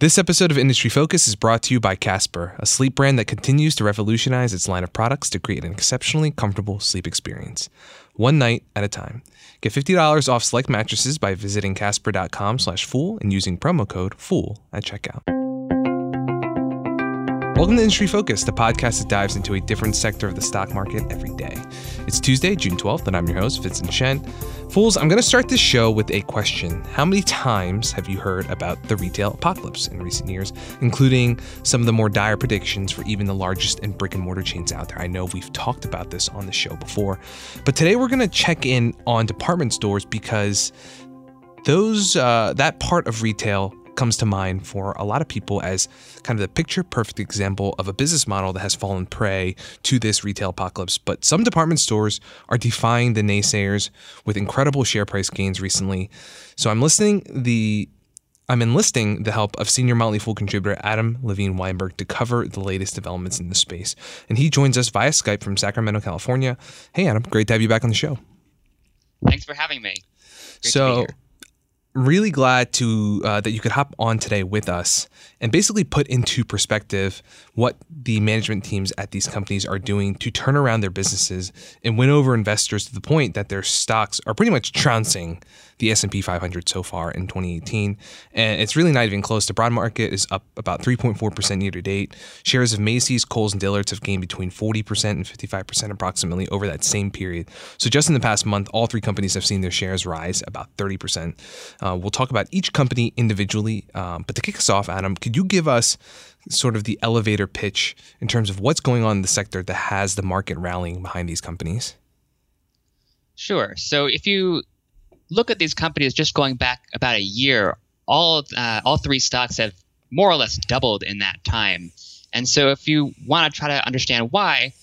This episode of Industry Focus is brought to you by Casper, a sleep brand that continues to revolutionize its line of products to create an exceptionally comfortable sleep experience. One night at a time. Get $50 off select mattresses by visiting casper.com slash fool and using promo code FOOL at checkout. Welcome to Industry Focus, the podcast that dives into a different sector of the stock market every day. It's Tuesday, June 12th, and I'm your host, Vincent Shen. Fools, I'm going to start this show with a question. How many times have you heard about the retail apocalypse in recent years, including some of the more dire predictions for even the largest and brick and mortar chains out there? I know we've talked about this on the show before, but today we're going to check in on department stores because those uh, that part of retail comes to mind for a lot of people as kind of the picture perfect example of a business model that has fallen prey to this retail apocalypse. But some department stores are defying the naysayers with incredible share price gains recently. So I'm listening the I'm enlisting the help of senior Motley Fool contributor Adam Levine Weinberg to cover the latest developments in the space. And he joins us via Skype from Sacramento, California. Hey Adam, great to have you back on the show. Thanks for having me. Great so really glad to uh, that you could hop on today with us and basically put into perspective what the management teams at these companies are doing to turn around their businesses and win over investors to the point that their stocks are pretty much trouncing the S&P 500 so far in 2018 and it's really not even close the broad market is up about 3.4% year to date shares of Macy's Kohl's and Dillard's have gained between 40% and 55% approximately over that same period so just in the past month all three companies have seen their shares rise about 30% uh, we'll talk about each company individually um, but to kick us off Adam could you give us sort of the elevator pitch in terms of what's going on in the sector that has the market rallying behind these companies? Sure. So if you look at these companies just going back about a year, all uh, all three stocks have more or less doubled in that time. And so if you want to try to understand why,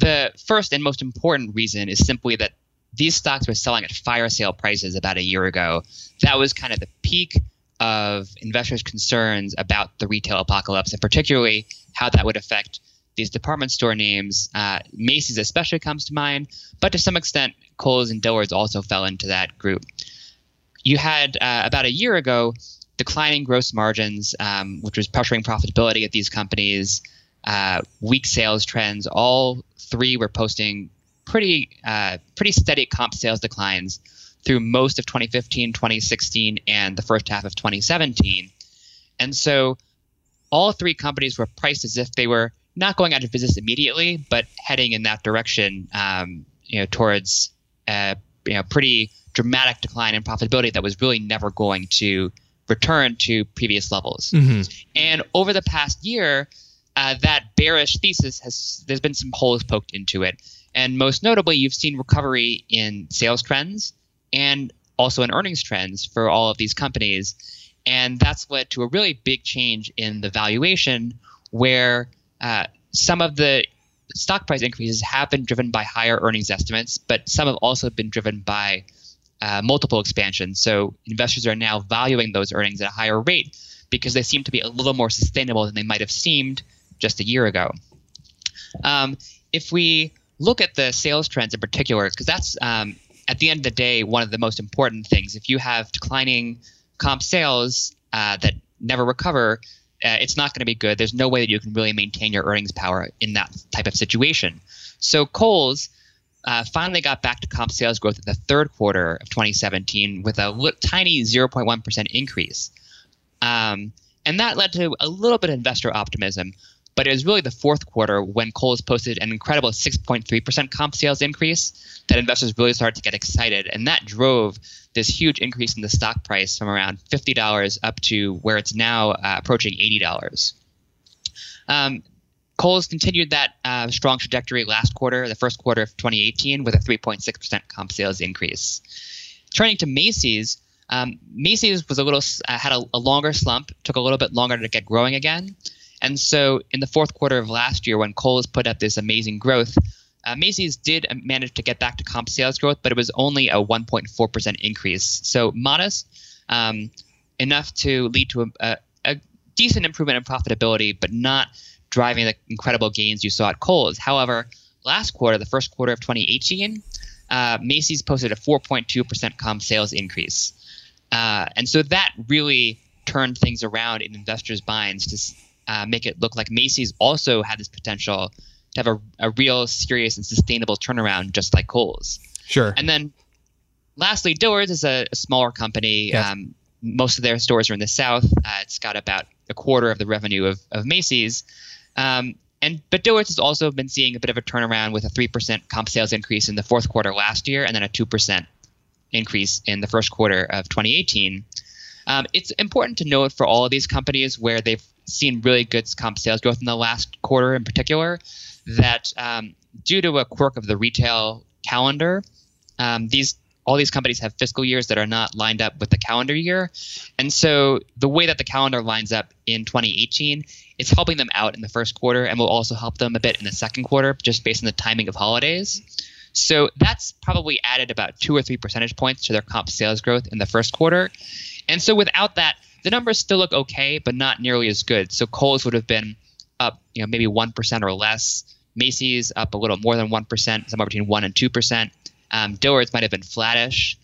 the first and most important reason is simply that these stocks were selling at fire sale prices about a year ago. That was kind of the peak of investors' concerns about the retail apocalypse, and particularly how that would affect these department store names. Uh, Macy's especially comes to mind, but to some extent, Kohl's and Dillard's also fell into that group. You had uh, about a year ago declining gross margins, um, which was pressuring profitability at these companies. Uh, weak sales trends. All three were posting pretty uh, pretty steady comp sales declines through most of 2015, 2016, and the first half of 2017. And so all three companies were priced as if they were not going out of business immediately, but heading in that direction, um, you know, towards a you know, pretty dramatic decline in profitability that was really never going to return to previous levels. Mm-hmm. And over the past year, uh, that bearish thesis has there's been some holes poked into it, and most notably, you've seen recovery in sales trends and also in earnings trends for all of these companies. And that's led to a really big change in the valuation where uh, some of the stock price increases have been driven by higher earnings estimates, but some have also been driven by uh, multiple expansion. So investors are now valuing those earnings at a higher rate because they seem to be a little more sustainable than they might have seemed just a year ago. Um, if we look at the sales trends in particular, because that's um, at the end of the day, one of the most important things, if you have declining comp sales uh, that never recover, uh, it's not going to be good. There's no way that you can really maintain your earnings power in that type of situation. So Kohl's uh, finally got back to comp sales growth in the third quarter of 2017 with a tiny 0.1% increase. Um, and that led to a little bit of investor optimism. But it was really the fourth quarter when Kohl's posted an incredible 6.3% comp sales increase that investors really started to get excited. And that drove this huge increase in the stock price from around $50 up to where it's now uh, approaching $80. Um, Kohl's continued that uh, strong trajectory last quarter, the first quarter of 2018, with a 3.6% comp sales increase. Turning to Macy's, um, Macy's was a little uh, had a, a, longer slump, took a little bit longer to get growing again. And so in the fourth quarter of last year, when Kohl's put up this amazing growth, uh, Macy's did manage to get back to comp sales growth, but it was only a 1.4% increase. So modest, um, enough to lead to a, a, decent improvement in profitability, but not driving the incredible gains you saw at Kohl's. However, last quarter, the first quarter of 2018, uh, Macy's posted a 4.2% comp sales increase. Uh, and so that really turned things around in investors' minds to uh, make it look like Macy's also had this potential to have a, a real serious and sustainable turnaround, just like Kohl's. Sure. And then lastly, Dillard's is a, a smaller company. Yes. Um, most of their stores are in the South. Uh, it's got about a quarter of the revenue of, of Macy's. Um, and but Dillard's has also been seeing a bit of a turnaround with a three percent comp sales increase in the fourth quarter last year, and then a two percent increase in the first quarter of 2018. Um, it's important to note for all of these companies where they've seen really good comp sales growth in the last quarter, in particular, that um, due to a quirk of the retail calendar, um, these all these companies have fiscal years that are not lined up with the calendar year. And so the way that the calendar lines up in 2018, it's helping them out in the first quarter and will also help them a bit in the second quarter just based on the timing of holidays. So that's probably added about two or three percentage points to their comp sales growth in the first quarter. And so without that, the numbers still look okay, but not nearly as good. So Kohl's would have been up, you know, maybe 1% or less. Macy's up a little more than 1%, somewhere between 1 and 2%. Um, Dillard's might have been flattish.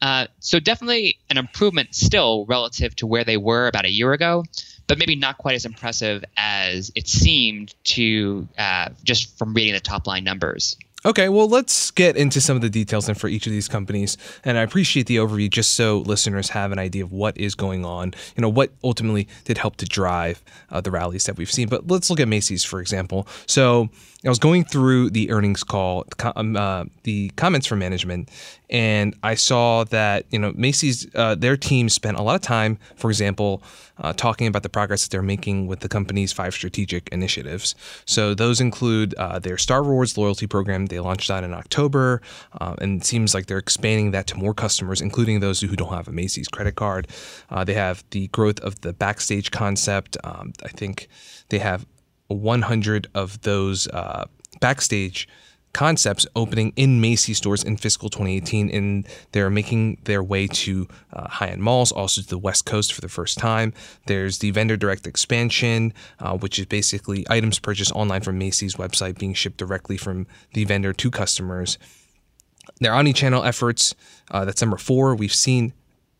Uh, so definitely an improvement still relative to where they were about a year ago, but maybe not quite as impressive as it seemed to uh, just from reading the top line numbers. Okay, well, let's get into some of the details then for each of these companies. And I appreciate the overview just so listeners have an idea of what is going on, you know, what ultimately did help to drive uh, the rallies that we've seen. But let's look at Macy's, for example. So I was going through the earnings call, um, uh, the comments from management, and I saw that you know Macy's, uh, their team spent a lot of time, for example, uh, talking about the progress that they're making with the company's five strategic initiatives. So those include uh, their Star Rewards loyalty program. They launched that in October, uh, and it seems like they're expanding that to more customers, including those who don't have a Macy's credit card. Uh, they have the growth of the backstage concept. Um, I think they have 100 of those uh, backstage concepts opening in Macy's stores in fiscal 2018, and they're making their way to uh, high-end malls, also to the West Coast for the first time. There's the vendor direct expansion, uh, which is basically items purchased online from Macy's website being shipped directly from the vendor to customers. Their omni-channel efforts, uh, that's number four. We've seen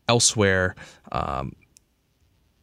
elsewhere. Um,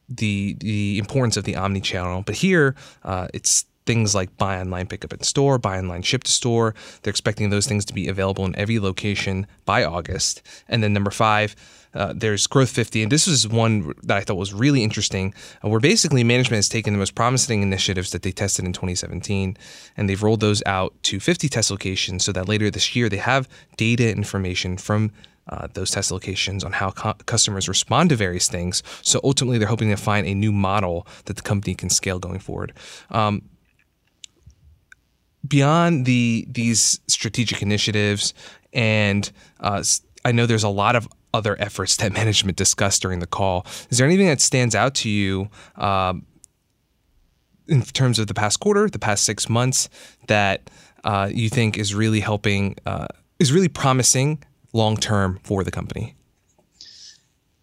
the the importance of the omni channel. But here, uh, it's things like buy online, pick up in store, buy online, ship to store. They're expecting those things to be available in every location by August. And then number five. Uh, there's Growth 50, and this is one that I thought was really interesting, uh, where basically management has taken the most promising initiatives that they tested in 2017, and they've rolled those out to 50 test locations so that later this year they have data information from uh, those test locations on how co- customers respond to various things. So ultimately, they're hoping to find a new model that the company can scale going forward. Um, beyond the these strategic initiatives, and uh, I know there's a lot of other efforts that management discussed during the call. Is there anything that stands out to you? Um, in terms of the past quarter, the past six months, that uh, you think is really helping, uh, is really promising long term for the company?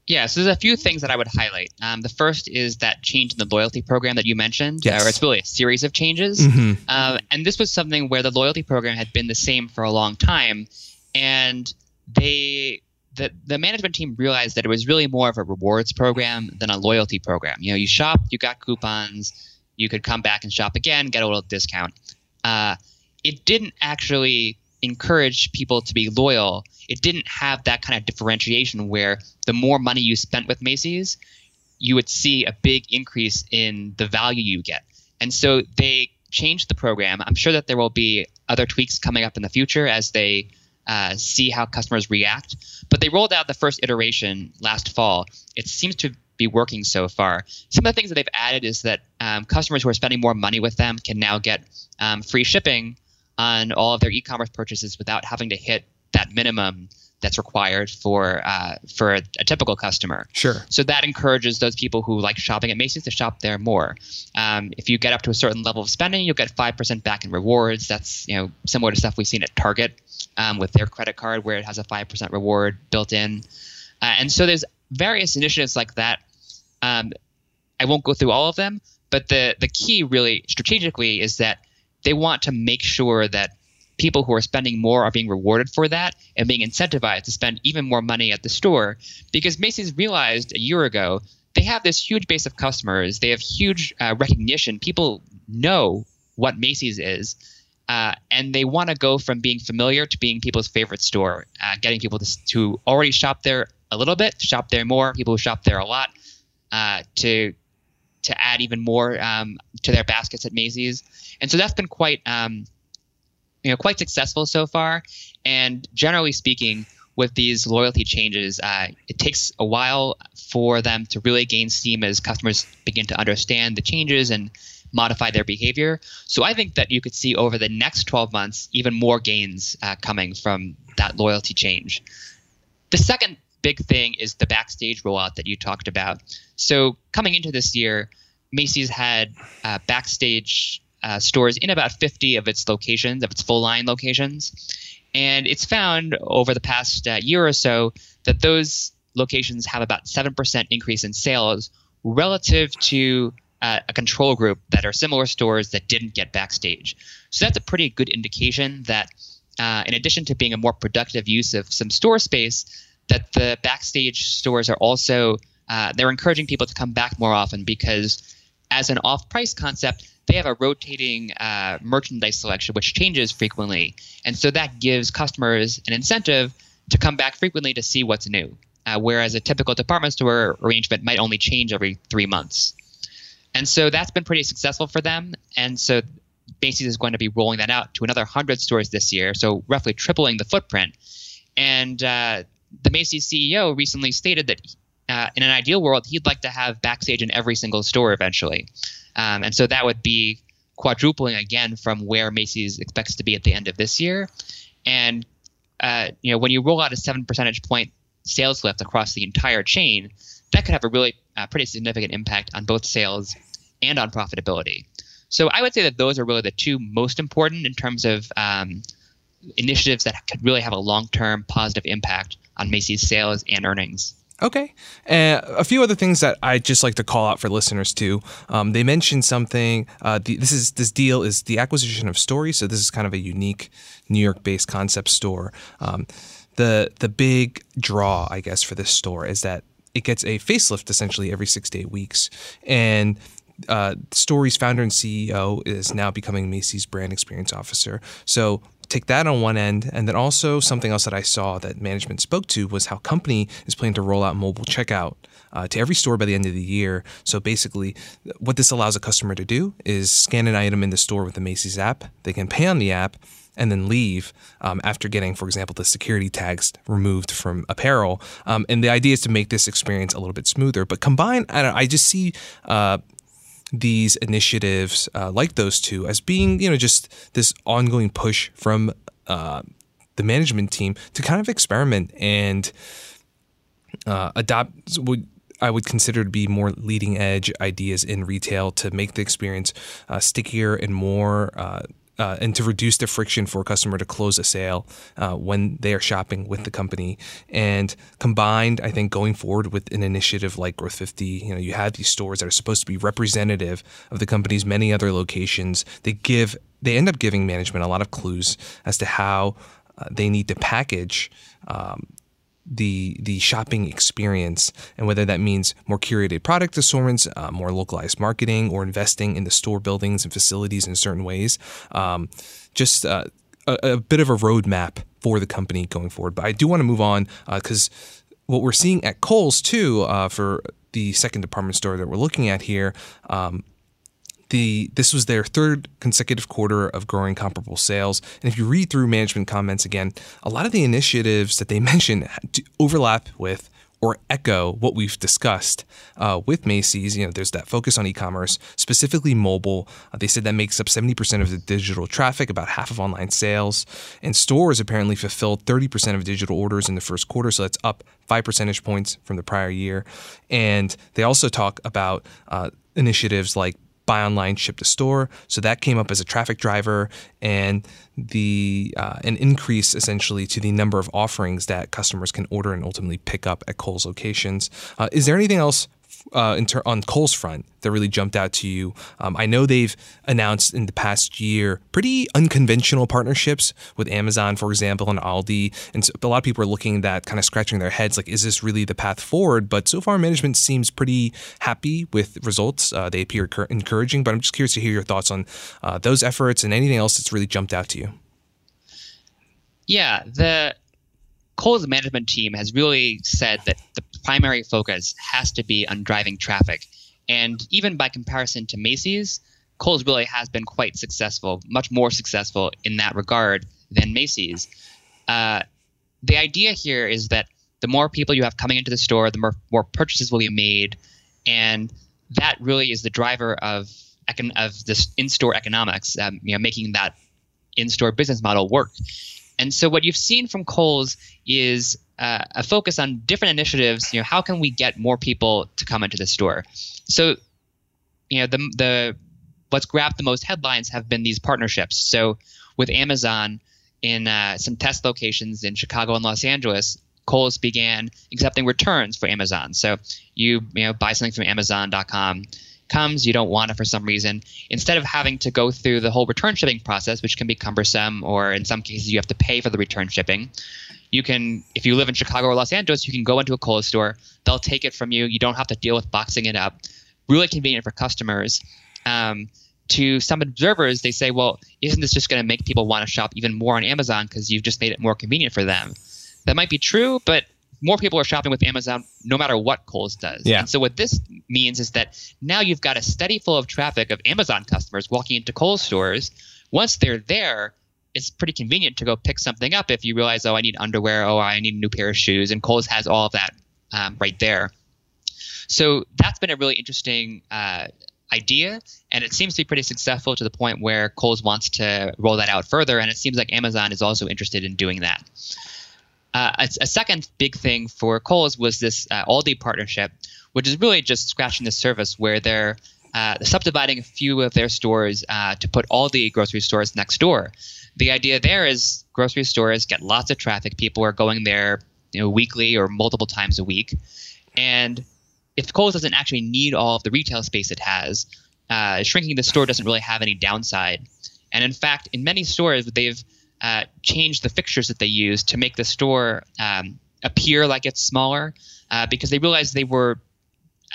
Yeah, so there's a few things that I would highlight. Um, the first is that change in the loyalty program that you mentioned, yes. or it's really a series of changes. Mm-hmm. Uh, and this was something where the loyalty program had been the same for a long time, and they the the management team realized that it was really more of a rewards program than a loyalty program. You know, you shop, you got coupons, you could come back and shop again, get a little discount. Uh, it didn't actually encourage people to be loyal. It didn't have that kind of differentiation where the more money you spent with Macy's, you would see a big increase in the value you get. And so they changed the program. I'm sure that there will be other tweaks coming up in the future as they uh, see how customers react. But they rolled out the first iteration last fall. It seems to be working so far. Some of the things that they've added is that um, customers who are spending more money with them can now get um, free shipping on all of their e-commerce purchases without having to hit that minimum that's required for uh, for a, a, typical customer. Sure. So that encourages those people who like shopping at Macy's to shop there more. Um, if you get up to a certain level of spending, you'll get five percent back in rewards. That's you know similar to stuff we've seen at Target um, with their credit card, where it has a five percent reward built in. Uh, and so there's various initiatives like that. Um, I won't go through all of them, but the the key really strategically is that they want to make sure that people who are spending more are being rewarded for that and being incentivized to spend even more money at the store because Macy's realized a year ago they have this huge base of customers. They have huge uh, recognition. People know what Macy's is. Uh, and they want to go from being familiar to being people's favorite store, uh, getting people to, to, already shop there a little bit, to shop there more, people who shop there a lot, uh, to to add even more um, to their baskets at Macy's. And so that's been quite um, you know quite successful so far. And generally speaking, with these loyalty changes, uh, it takes a while for them to really gain steam as customers begin to understand the changes and modify their behavior. So I think that you could see over the next 12 months even more gains uh, coming from that loyalty change. The second big thing is the backstage rollout that you talked about. So coming into this year, Macy's had uh, backstage uh, stores in about 50 of its locations, of its full line locations. And it's found over the past uh, year or so that those locations have about 7% increase in sales relative to uh, a control group that are similar stores that didn't get backstage. So that's a pretty good indication that, uh, in addition to being a more productive use of some store space, that the backstage stores are also uh, they're encouraging people to come back more often because as an off-price concept, they have a rotating uh, merchandise selection which changes frequently, and so that gives customers an incentive to come back frequently to see what's new. Uh, whereas a typical department store arrangement might only change every three months. And so that's been pretty successful for them. And so Macy's is going to be rolling that out to another 100 stores this year, so roughly tripling the footprint. And uh, the Macy's CEO recently stated that uh, in an ideal world, he'd like to have backstage in every single store eventually. Um, and so that would be quadrupling again from where Macy's expects to be at the end of this year. And uh, you know, when you roll out a seven percentage point sales lift across the entire chain, that could have a really uh, pretty significant impact on both sales and on profitability. So I would say that those are really the two most important in terms of um, initiatives that could really have a long-term positive impact on Macy's sales and earnings. Okay. Uh, a few other things that I just like to call out for listeners too. Um, they mentioned something. Uh, the, this is this deal is the acquisition of Story. So this is kind of a unique New York-based concept store. Um, the the big draw, I guess, for this store is that it gets a facelift essentially every six to eight weeks, and uh, Story's founder and CEO is now becoming Macy's brand experience officer. So take that on one end, and then also something else that I saw that management spoke to was how company is planning to roll out mobile checkout uh, to every store by the end of the year. So basically, what this allows a customer to do is scan an item in the store with the Macy's app. They can pay on the app and then leave um, after getting, for example, the security tags removed from apparel. Um, and the idea is to make this experience a little bit smoother. But combined, I, I just see uh, these initiatives uh, like those two as being, you know, just this ongoing push from uh, the management team to kind of experiment and uh, adopt what I would consider to be more leading edge ideas in retail to make the experience uh, stickier and more uh, and to reduce the friction for a customer to close a sale uh, when they are shopping with the company. And combined, I think going forward with an initiative like Growth 50, you know, you have these stores that are supposed to be representative of the company's many other locations. They give, they end up giving management a lot of clues as to how uh, they need to package um, the the shopping experience and whether that means more curated product assortments, uh, more localized marketing, or investing in the store buildings and facilities in certain ways. Um, just uh, a, a, bit of a roadmap for the company going forward. But I do want to move on because uh, what we're seeing at Kohl's too uh, for the second department store that we're looking at here. Um, the this was their third consecutive quarter of growing comparable sales. And if you read through management comments again, a lot of the initiatives that they mention overlap with or echo what we've discussed uh, with Macy's. You know, there's that focus on e-commerce, specifically mobile. Uh, they said that makes up 70% of the digital traffic, about half of online sales. And stores apparently fulfilled 30% of digital orders in the first quarter, so that's up five percentage points from the prior year. And they also talk about uh, initiatives like buy online, ship to store. So that came up as a traffic driver and the uh, an increase essentially to the number of offerings that customers can order and ultimately pick up at Kohl's locations. Uh, is there anything else uh, ter- on Kohl's front that really jumped out to you? Um, I know they've announced in the past year pretty unconventional partnerships with Amazon, for example, and Aldi. And so a lot of people are looking at that, kind of scratching their heads, like, is this really the path forward? But so far, management seems pretty happy with results. Uh, they appear encouraging. But I'm just curious to hear your thoughts on uh, those efforts and anything else that's really jumped out to you. Yeah, the Kohl's management team has really said that the primary focus has to be on driving traffic. And even by comparison to Macy's, Kohl's really has been quite successful, much more successful in that regard than Macy's. Uh, the idea here is that the more people you have coming into the store, the more, more purchases will be made, and that really is the driver of of this in-store economics, um, you know, making that in-store business model work. And so what you've seen from Kohl's is uh, a focus on different initiatives. You know, how can we get more people to come into the store? So, you know, the the what's grabbed the most headlines have been these partnerships. So, with Amazon in uh, some test locations in Chicago and Los Angeles, Kohl's began accepting returns for Amazon. So you you know buy something from Amazon.com comes, you don't want it for some reason, instead of having to go through the whole return shipping process, which can be cumbersome, or in some cases you have to pay for the return shipping, you can, if you live in Chicago or Los Angeles, you can go into a Kohl's store. They'll take it from you. You don't have to deal with boxing it up. Really convenient for customers. Um, to some observers, they say, well, isn't this just going to make people want to shop even more on Amazon because you've just made it more convenient for them? That might be true, but more people are shopping with Amazon no matter what Kohl's does. Yeah. And so what this means is that now you've got a steady flow of traffic of Amazon customers walking into Kohl's stores. Once they're there, it's pretty convenient to go pick something up if you realize, oh, I need underwear, oh, I need a new pair of shoes, and Kohl's has all of that um, right there. So that's been a really interesting uh, idea, and it seems to be pretty successful to the point where Kohl's wants to roll that out further, and it seems like Amazon is also interested in doing that. Uh, a, a, second big thing for Kohl's was this uh, Aldi partnership, which is really just scratching the surface where they're uh, subdividing a few of their stores uh, to put Aldi grocery stores next door. The idea there is grocery stores get lots of traffic. People are going there you know, weekly or multiple times a week. And if Kohl's doesn't actually need all of the retail space it has, uh, shrinking the store doesn't really have any downside. And in fact, in many stores, they've uh, changed the fixtures that they use to make the store um, appear like it's smaller uh, because they realized they were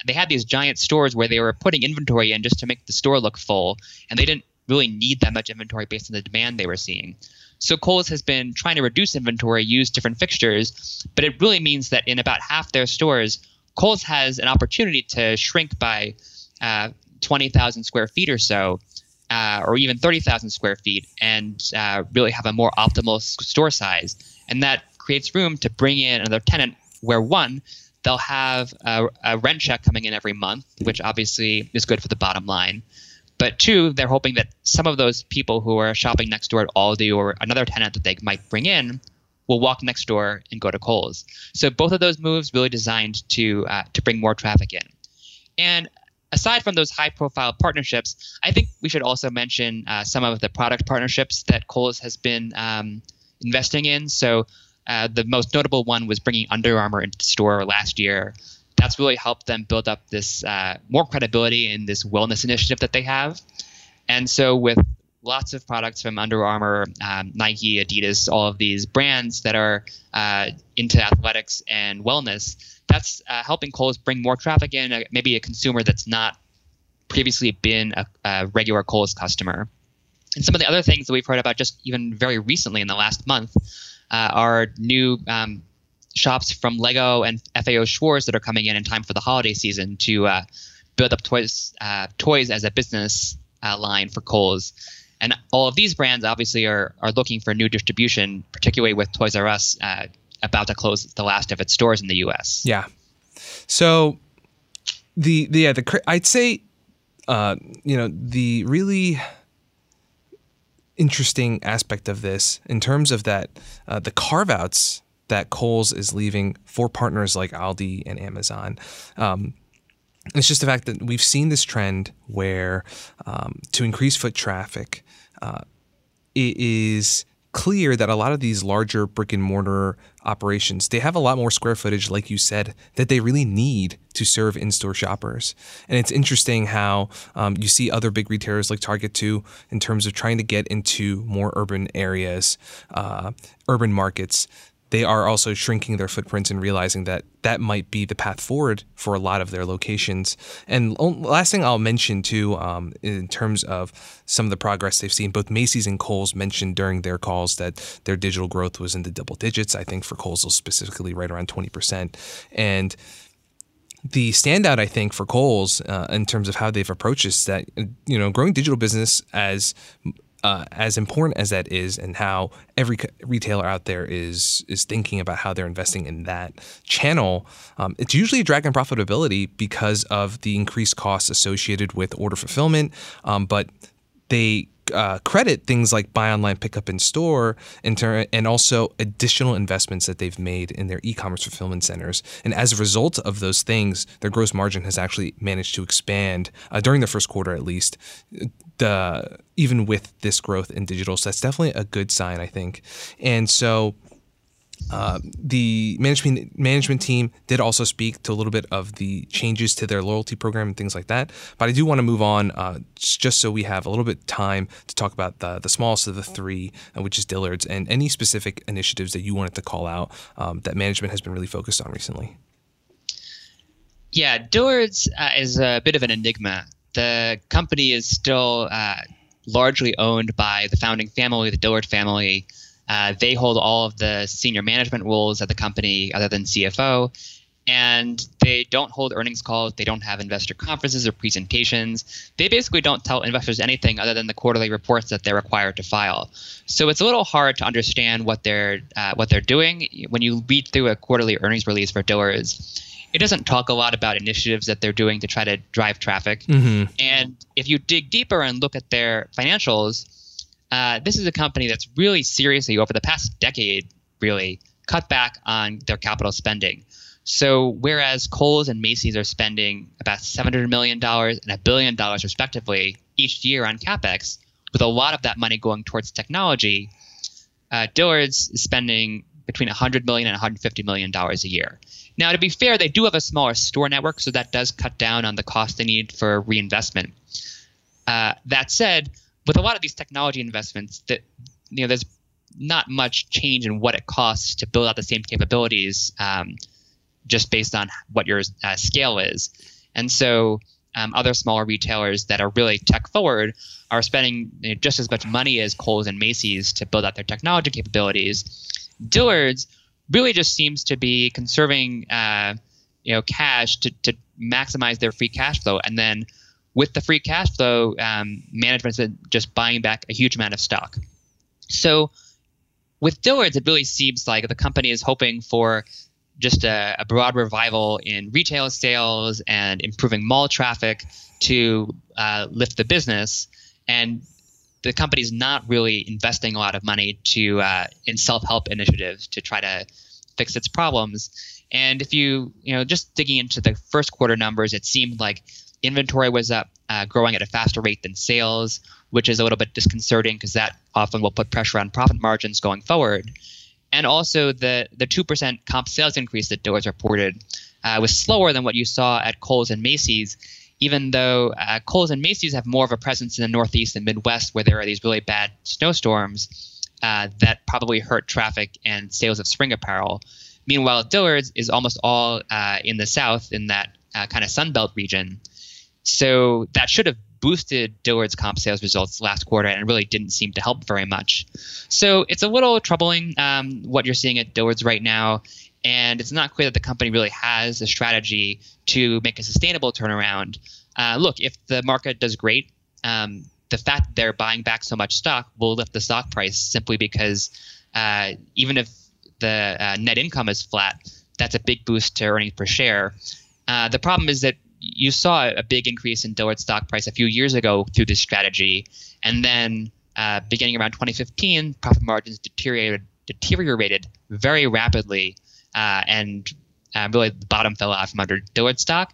they had these giant stores where they were putting inventory in just to make the store look full and they didn't really need that much inventory based on the demand they were seeing. So Kohl's has been trying to reduce inventory, use different fixtures, but it really means that in about half their stores, Kohl's has an opportunity to shrink by uh, 20,000 square feet or so uh, or even 30,000 square feet and uh, really have a more optimal store size. And that creates room to bring in another tenant where one, they'll have a, a, rent check coming in every month, which obviously is good for the bottom line. But two, they're hoping that some of those people who are shopping next door at Aldi or another tenant that they might bring in will walk next door and go to Kohl's. So both of those moves really designed to uh, to bring more traffic in. And aside from those high profile partnerships, I think we should also mention uh, some of the product partnerships that Kohl's has been um, investing in. So uh, the most notable one was bringing Under Armour into the store last year. That's really helped them build up this uh, more credibility in this wellness initiative that they have. And so with lots of products from Under Armour, um, Nike, Adidas, all of these brands that are uh, into athletics and wellness, that's uh, helping Kohl's bring more traffic in, uh, maybe a consumer that's not previously been a, a, regular Kohl's customer. And some of the other things that we've heard about just even very recently in the last month uh, are new um, shops from Lego and FAO Schwarz that are coming in in time for the holiday season to uh, build up toys, uh, toys as a business line for Kohl's. And all of these brands obviously are, are looking for new distribution, particularly with Toys R Us about to close the last of its stores in the U.S. Yeah. So the the yeah the I'd say uh, you know the really interesting aspect of this in terms of that uh, the carve outs that Kohl's is leaving for partners like Aldi and Amazon. Um, it's just the fact that we've seen this trend where um, to increase foot traffic, uh, it is clear that a lot of these larger brick and mortar operations they have a lot more square footage, like you said, that they really need to serve in-store shoppers. And it's interesting how um, you see other big retailers like Target too, in terms of trying to get into more urban areas, uh, urban markets they are also shrinking their footprints and realizing that that might be the path forward for a lot of their locations. And last thing I'll mention too, um, in terms of some of the progress they've seen, both Macy's and Kohl's mentioned during their calls that their digital growth was in the double digits. I think for Kohl's specifically, right around twenty percent, and the standout, I think, for Kohl's uh, in terms of how they've approached this, that you know, growing digital business as uh, as important as that is, and how every retailer out there is is thinking about how they're investing in that channel, um, it's usually a drag on profitability because of the increased costs associated with order fulfillment. Um, but they uh, credit things like buy online, pick up in store, and, ter- and also additional investments that they've made in their e-commerce fulfillment centers. And as a result of those things, their gross margin has actually managed to expand uh, during the first quarter, at least. The even with this growth in digital, so that's definitely a good sign, I think. And so uh, the management management team did also speak to a little bit of the changes to their loyalty program and things like that. But I do want to move on uh, just so we have a little bit of time to talk about the the smallest of the three, uh, which is Dillard's, and any specific initiatives that you wanted to call out um, that management has been really focused on recently. Yeah, Dillard's uh, is a bit of an enigma. The company is still uh, largely owned by the founding family, the Dillard family. Uh, they hold all of the senior management roles at the company, other than CFO. And they don't hold earnings calls. They don't have investor conferences or presentations. They basically don't tell investors anything other than the quarterly reports that they're required to file. So it's a little hard to understand what they're uh, what they're doing when you read through a quarterly earnings release for Dillard's it doesn't talk a lot about initiatives that they're doing to try to drive traffic. Mm-hmm. And if you dig deeper and look at their financials, uh, this is a company that's really seriously over the past decade really cut back on their capital spending. So whereas Kohl's and Macy's are spending about $700 million and a billion dollars respectively each year on capex, with a lot of that money going towards technology, uh, Dillard's is spending between 100 million and 150 million dollars a year. Now, to be fair, they do have a smaller store network, so that does cut down on the cost they need for reinvestment. Uh, that said, with a lot of these technology investments that you know there's not much change in what it costs to build out the same capabilities um, just based on what your uh, scale is and so um, other smaller retailers that are really tech forward are spending you know, just as much money as Kohl's and Macy's to build out their technology capabilities. Dillard's really just seems to be conserving, uh, you know, cash to, to maximize their free cash flow, and then with the free cash flow, um, management's just buying back a huge amount of stock. So with Dillard's, it really seems like the company is hoping for just a, a, broad revival in retail sales and improving mall traffic to uh, lift the business. And the company is not really investing a lot of money to uh, in self-help initiatives to try to fix its problems. And if you you know just digging into the first quarter numbers, it seemed like Inventory was up, uh, growing at a faster rate than sales, which is a little bit disconcerting because that often will put pressure on profit margins going forward. And also, the the two percent comp sales increase that Dillard's reported uh, was slower than what you saw at Kohl's and Macy's. Even though uh, Kohl's and Macy's have more of a presence in the Northeast and Midwest, where there are these really bad snowstorms uh, that probably hurt traffic and sales of spring apparel. Meanwhile, Dillard's is almost all uh, in the South, in that uh, kind of Sunbelt region. So that should have boosted Dillard's comp sales results last quarter and really didn't seem to help very much. So it's a little troubling um, what you're seeing at Dillard's right now. And it's not clear that the company really has a strategy to make a sustainable turnaround. Uh, look, if the market does great, um, the fact that they're buying back so much stock will lift the stock price simply because uh, even if the uh, net income is flat, that's a big boost to earnings per share. Uh, the problem is that you saw a big increase in Dillard stock price a few years ago through this strategy, and then uh, beginning around 2015, profit margins deteriorated deteriorated very rapidly, uh, and uh, really the bottom fell out from under Dillard stock.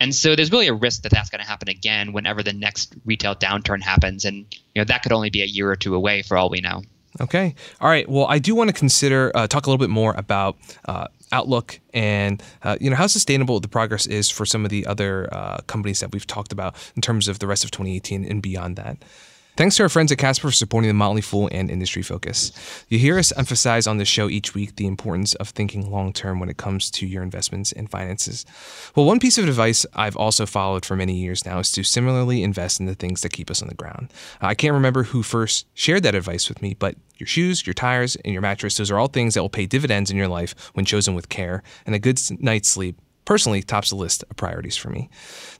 And so there's really a risk that that's going to happen again whenever the next retail downturn happens, and you know that could only be a year or two away for all we know. Okay. All right. Well, I do want to consider uh, talk a little bit more about uh, outlook and uh, you know how sustainable the progress is for some of the other uh, companies that we've talked about in terms of the rest of 2018 and beyond that. Thanks to our friends at Casper for supporting the Motley Fool and Industry Focus. You hear us emphasize on the show each week the importance of thinking long term when it comes to your investments and finances. Well, one piece of advice I've also followed for many years now is to similarly invest in the things that keep us on the ground. I can't remember who first shared that advice with me, but your shoes, your tires, and your mattress, those are all things that will pay dividends in your life when chosen with care, and a good night's sleep personally tops the list of priorities for me.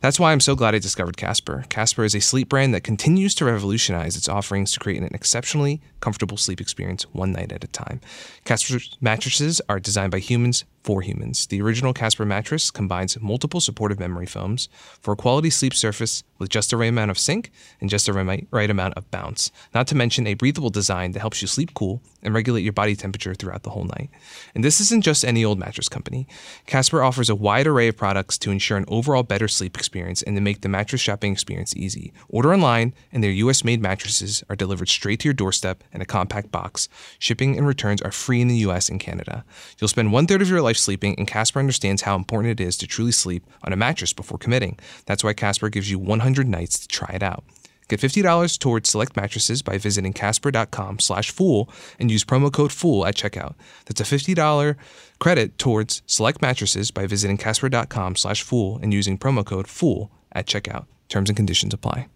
That's why I'm so glad I discovered Casper. Casper is a sleep brand that continues to revolutionize its offerings to create an exceptionally comfortable sleep experience one night at a time. Casper's mattresses are designed by humans for humans. The original Casper mattress combines multiple supportive memory foams for a quality sleep surface with just the right amount of sink and just the right, amount of bounce. Not to mention a breathable design that helps you sleep cool and regulate your body temperature throughout the whole night. And this isn't just any old mattress company. Casper offers a wide array of products to ensure an overall better sleep experience and to make the mattress shopping experience easy. Order online, and their US made mattresses are delivered straight to your doorstep in a compact box. Shipping and returns are free in the US and Canada. You'll spend one third of your life sleeping, and Casper understands how important it is to truly sleep on a mattress before committing. That's why Casper gives you 100 nights to try it out. Get $50 towards select mattresses by visiting casper.com slash fool and use promo code FOOL at checkout. That's a $50 credit towards select mattresses by visiting casper.com slash fool and using promo code FOOL at checkout. Terms and conditions apply.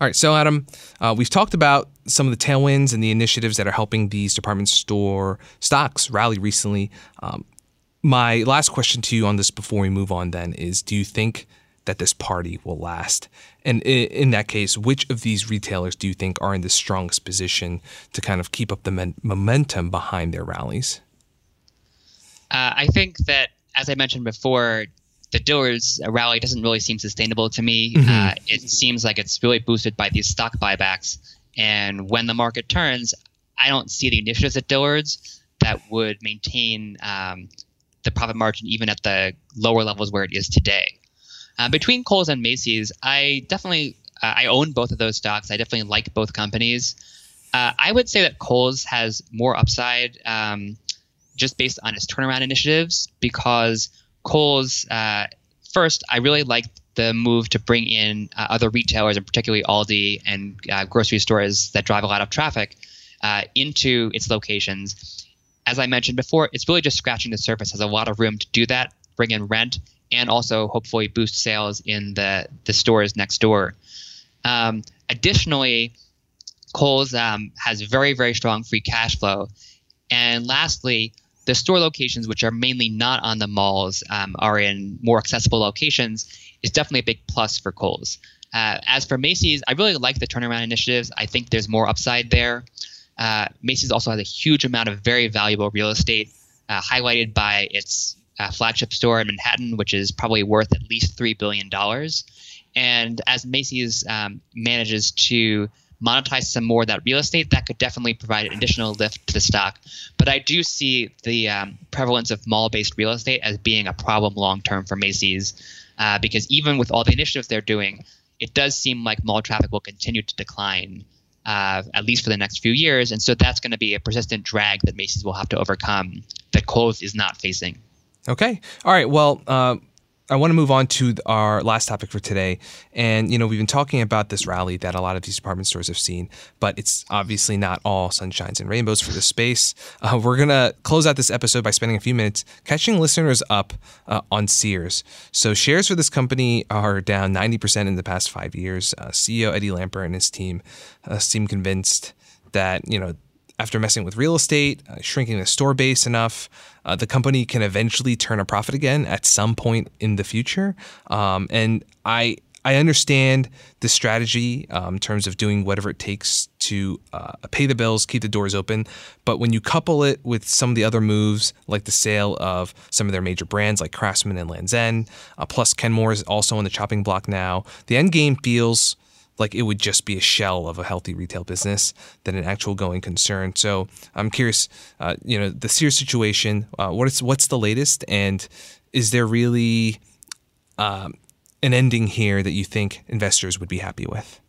All right, so Adam, uh, we've talked about some of the tailwinds and the initiatives that are helping these department store stocks rally recently. Um, my last question to you on this before we move on then is do you think that this party will last? And in that case, which of these retailers do you think are in the strongest position to kind of keep up the momentum behind their rallies? Uh, I think that, as I mentioned before, the Dillard's rally doesn't really seem sustainable to me. Mm-hmm. Uh, it seems like it's really boosted by these stock buybacks. And when the market turns, I don't see the initiatives at Dillard's that would maintain um, the profit margin even at the lower levels where it is today. Uh, between Kohl's and Macy's, I definitely uh, I own both of those stocks. I definitely like both companies. Uh, I would say that Kohl's has more upside um, just based on its turnaround initiatives because Kohl's, uh, first, I really like the move to bring in uh, other retailers, and particularly Aldi and uh, grocery stores that drive a lot of traffic uh, into its locations. As I mentioned before, it's really just scratching the surface. Has a lot of room to do that, bring in rent, and also hopefully boost sales in the the stores next door. Um, additionally, Kohl's um, has very very strong free cash flow, and lastly, the store locations, which are mainly not on the malls, um, are in more accessible locations, is definitely a big plus for Kohl's. Uh, as for Macy's, I really like the turnaround initiatives. I think there's more upside there. Uh, Macy's also has a huge amount of very valuable real estate, uh, highlighted by its uh, flagship store in Manhattan, which is probably worth at least $3 billion. And as Macy's um, manages to monetize some more of that real estate, that could definitely provide an additional lift to the stock. But I do see the um, prevalence of mall based real estate as being a problem long term for Macy's uh, because even with all the initiatives they're doing, it does seem like mall traffic will continue to decline. Uh, at least for the next few years, and so that's going to be a persistent drag that Macy's will have to overcome that Kohl's is not facing. Okay, all right. Well, uh, I want to move on to our last topic for today. And, you know, we've been talking about this rally that a lot of these department stores have seen, but it's obviously not all sunshines and rainbows for this space. Uh, we're going to close out this episode by spending a few minutes catching listeners up uh, on Sears. So, shares for this company are down 90% in the past five years. Uh, CEO Eddie Lampert and his team uh, seem convinced that, you know, after messing with real estate, uh, shrinking the store base enough, uh, the company can eventually turn a profit again at some point in the future. Um, and I I understand the strategy um, in terms of doing whatever it takes to uh, pay the bills, keep the doors open. But when you couple it with some of the other moves, like the sale of some of their major brands like Craftsman and Lands' End, uh, plus Kenmore is also on the chopping block now, the end game feels like it would just be a shell of a healthy retail business than an actual going concern. So I'm curious, uh, you know, the Sears situation. Uh, what is what's the latest, and is there really um, an ending here that you think investors would be happy with?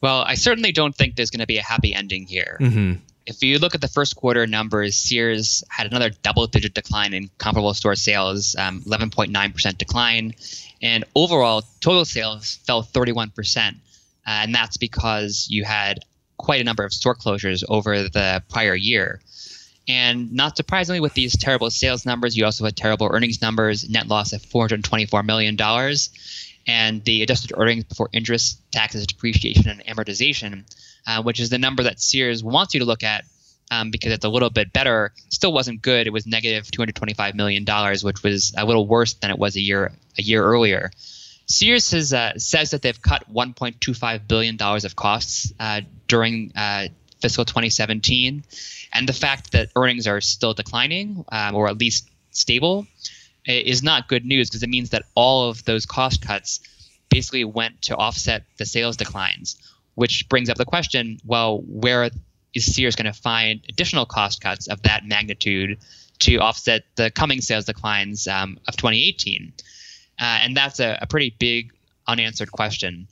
Well, I certainly don't think there's going to be a happy ending here. Mm-hmm. If you look at the first quarter numbers, Sears had another double-digit decline in comparable store sales, um, 11.9% decline, and overall total sales fell 31%, uh, and that's because you had quite a number of store closures over the prior year. And not surprisingly, with these terrible sales numbers, you also had terrible earnings numbers, net loss of $424 million, and the adjusted earnings before interest, taxes, depreciation, and amortization, uh, which is the number that Sears wants you to look at um, because it's a little bit better, still wasn't good. It was negative $225 million, which was a little worse than it was a year a year earlier. Sears has, uh, says that they've cut $1.25 billion of costs uh, during uh, fiscal 2017. And the fact that earnings are still declining, um, or at least stable, is not good news because it means that all of those cost cuts basically went to offset the sales declines, which brings up the question well, where is Sears going to find additional cost cuts of that magnitude to offset the coming sales declines um, of 2018? Uh, and that's a, a, pretty big unanswered question.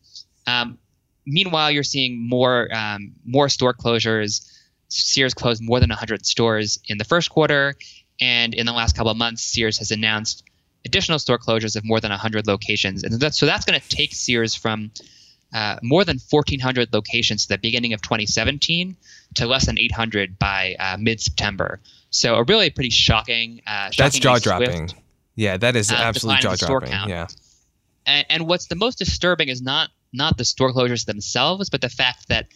Um, meanwhile, you're seeing more um, more store closures. Sears closed more than 100 stores in the first quarter, and in the last couple of months, Sears has announced additional store closures of more than 100 locations. And that's, so that's going to take Sears from uh, more than 1,400 locations at the beginning of 2017 to less than 800 by uh, mid September. So a really pretty shocking. Uh, that's jaw dropping. Yeah, that is uh, absolutely jaw dropping. Yeah. And, and, what's the most disturbing is not not the store closures themselves, but the fact that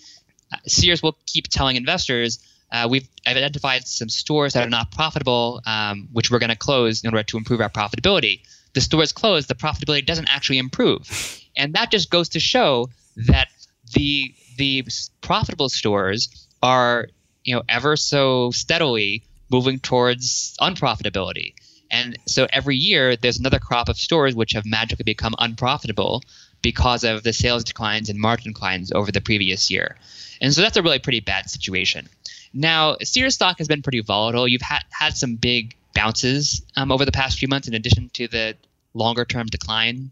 uh, Sears will keep telling investors uh, we've identified some stores that are not profitable, um, which we're going to close in order to improve our profitability. The stores closed, the profitability doesn't actually improve, and that just goes to show that the the profitable stores are you know ever so steadily moving towards unprofitability. And so every year there's another crop of stores which have magically become unprofitable because of the sales declines and margin declines over the previous year. And so that's a really pretty bad situation. Now, Sears stock has been pretty volatile. You've had, had some big bounces um, over the past few months, in addition to the longer term decline.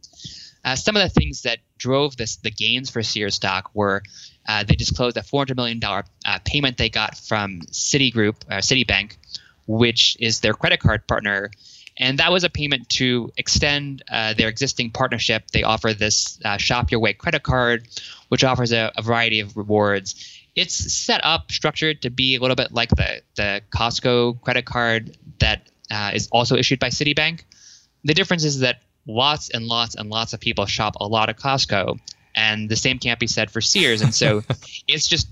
Uh, some of the things that drove this the gains for Sears stock were uh, they disclosed a $400 million uh, payment they got from Citigroup, uh, Citibank, which is their credit card partner. And that was a payment to extend uh, their existing partnership. They offer this uh, Shop Your Way credit card, which offers a, a variety of rewards it's set up structured to be a little bit like the the Costco credit card that uh, is also issued by Citibank. The difference is that lots and lots and lots of people shop a lot of Costco, and the same can't be said for Sears. And so it's just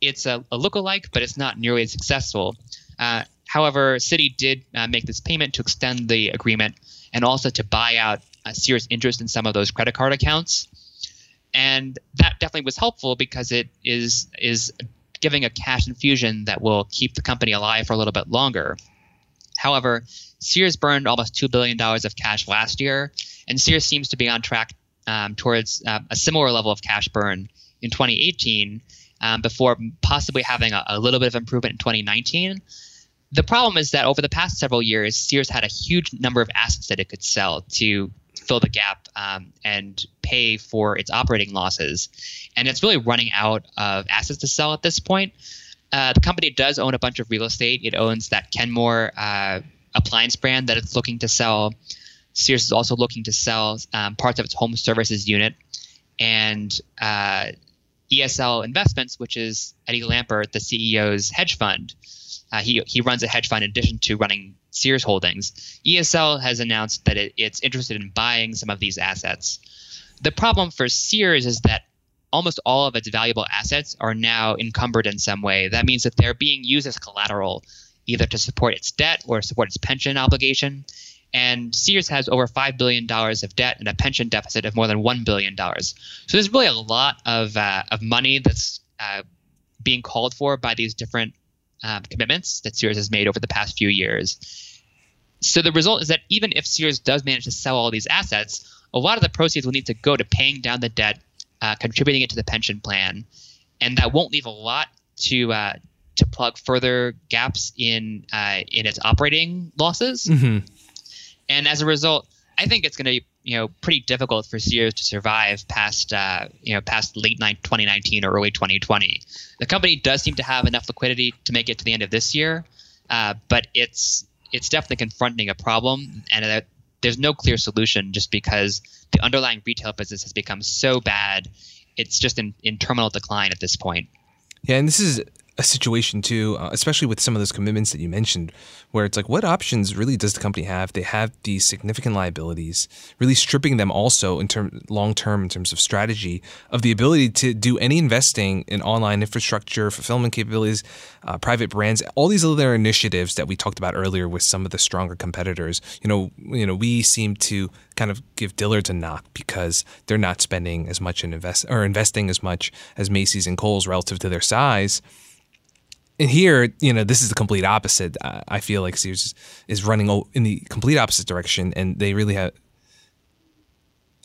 it's a, a lookalike, but it's not nearly as successful. Uh, however, Citi did uh, make this payment to extend the agreement and also to buy out uh, Sears' interest in some of those credit card accounts and that definitely was helpful because it is is giving a cash infusion that will keep the company alive for a little bit longer. However, Sears burned almost two billion dollars of cash last year, and Sears seems to be on track um, towards uh, a similar level of cash burn in 2018, um, before possibly having a, a little bit of improvement in 2019 the problem is that over the past several years, Sears had a huge number of assets that it could sell to fill the gap um, and pay for its operating losses. And it's really running out of assets to sell at this point. Uh, the company does own a bunch of real estate. It owns that Kenmore uh, appliance brand that it's looking to sell. Sears is also looking to sell um, parts of its home services unit. And uh, ESL Investments, which is Eddie Lampert, the CEO's hedge fund, uh, he, he runs a hedge fund in addition to running Sears Holdings. ESL has announced that it, it's interested in buying some of these assets. The problem for Sears is that almost all of its valuable assets are now encumbered in some way. That means that they're being used as collateral, either to support its debt or support its pension obligation. And Sears has over $5 billion of debt and a pension deficit of more than $1 billion. So there's really a lot of, uh, of money that's uh, being called for by these different um, commitments that Sears has made over the past few years. So the result is that even if Sears does manage to sell all these assets, a lot of the proceeds will need to go to paying down the debt, uh, contributing it to the pension plan, and that won't leave a lot to uh, to plug further gaps in uh, in its operating losses. Mm-hmm. And as a result, I think it's going to be you know pretty difficult for Sears to survive past uh, you know past late 2019 or early 2020. The company does seem to have enough liquidity to make it to the end of this year, uh, but it's it's definitely confronting a problem, and uh, there's no clear solution just because the underlying retail business has become so bad. It's just in, in terminal decline at this point. Yeah, and this is a situation too, uh, especially with some of those commitments that you mentioned, where it's like, what options really does the company have? They have these significant liabilities, really stripping them also in term long term in terms of strategy of the ability to do any investing in online infrastructure, fulfillment capabilities, uh, private brands, all these other initiatives that we talked about earlier with some of the stronger competitors. You know, you know, we seem to kind of give Dillard's a knock because they're not spending as much in invest or investing as much as Macy's and Kohl's relative to their size and here, you know, this is the complete opposite. I feel like Sears is running in the complete opposite direction, and they really have.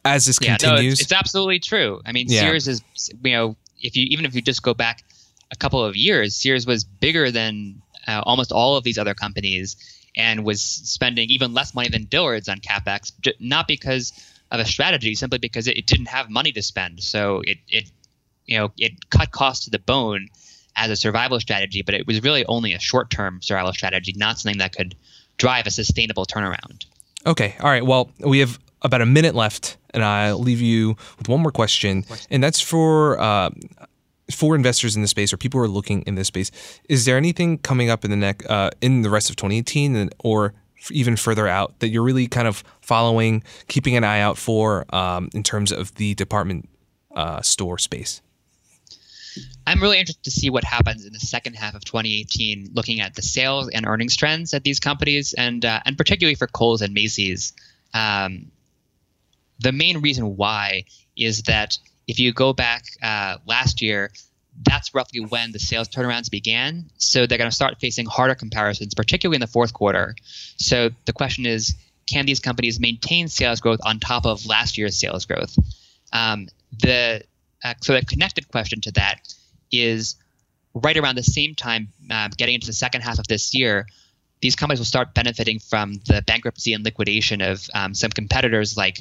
As this yeah, continues, no, it's, it's, absolutely true. I mean, yeah. Sears is, you know, if you even if you just go back a couple of years, Sears was bigger than uh, almost all of these other companies, and was spending even less money than Dillard's on capex, not because of a strategy, simply because it, it didn't have money to spend. So it, it, you know, it cut costs to the bone as a survival strategy, but it was really only a short term survival strategy, not something that could drive a sustainable turnaround. Okay. All right. Well, we have about a minute left, and I'll leave you with one more question, and that's for. Uh, for investors in this space or people who are looking in this space, is there anything coming up in the neck uh, in the rest of 2018 or even further out that you're really kind of following, keeping an eye out for um, in terms of the department uh, store space? I'm really interested to see what happens in the second half of 2018, looking at the sales and earnings trends at these companies, and uh, and particularly for Kohl's and Macy's. Um, the main reason why is that if you go back uh, last year, that's roughly when the sales turnarounds began. So they're going to start facing harder comparisons, particularly in the fourth quarter. So the question is, can these companies maintain sales growth on top of last year's sales growth? Um, the uh, so a connected question to that is right around the same time, uh, getting into the second half of this year, these companies will start benefiting from the bankruptcy and liquidation of um, some competitors like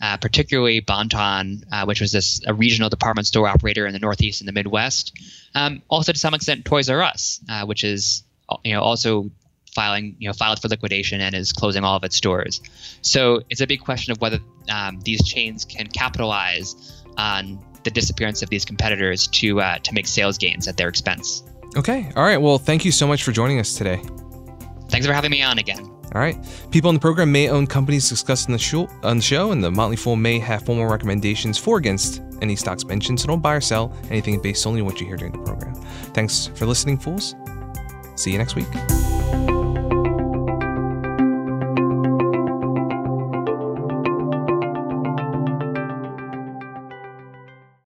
uh, particularly Bon-Ton, uh, which was this a regional department store operator in the Northeast and the Midwest. Um, also, to some extent, Toys R Us, uh, which is you know also filing you know filed for liquidation and is closing all of its stores. So it's a big question of whether um, these chains can capitalize on the disappearance of these competitors to uh, to make sales gains at their expense. Okay. All right. Well, thank you so much for joining us today. Thanks for having me on again. All right. People on the program may own companies discussed in the show, on the show, and the Motley Fool may have formal recommendations for against any stocks mentioned. So don't buy or sell anything based solely on what you hear during the program. Thanks for listening, fools. See you next week.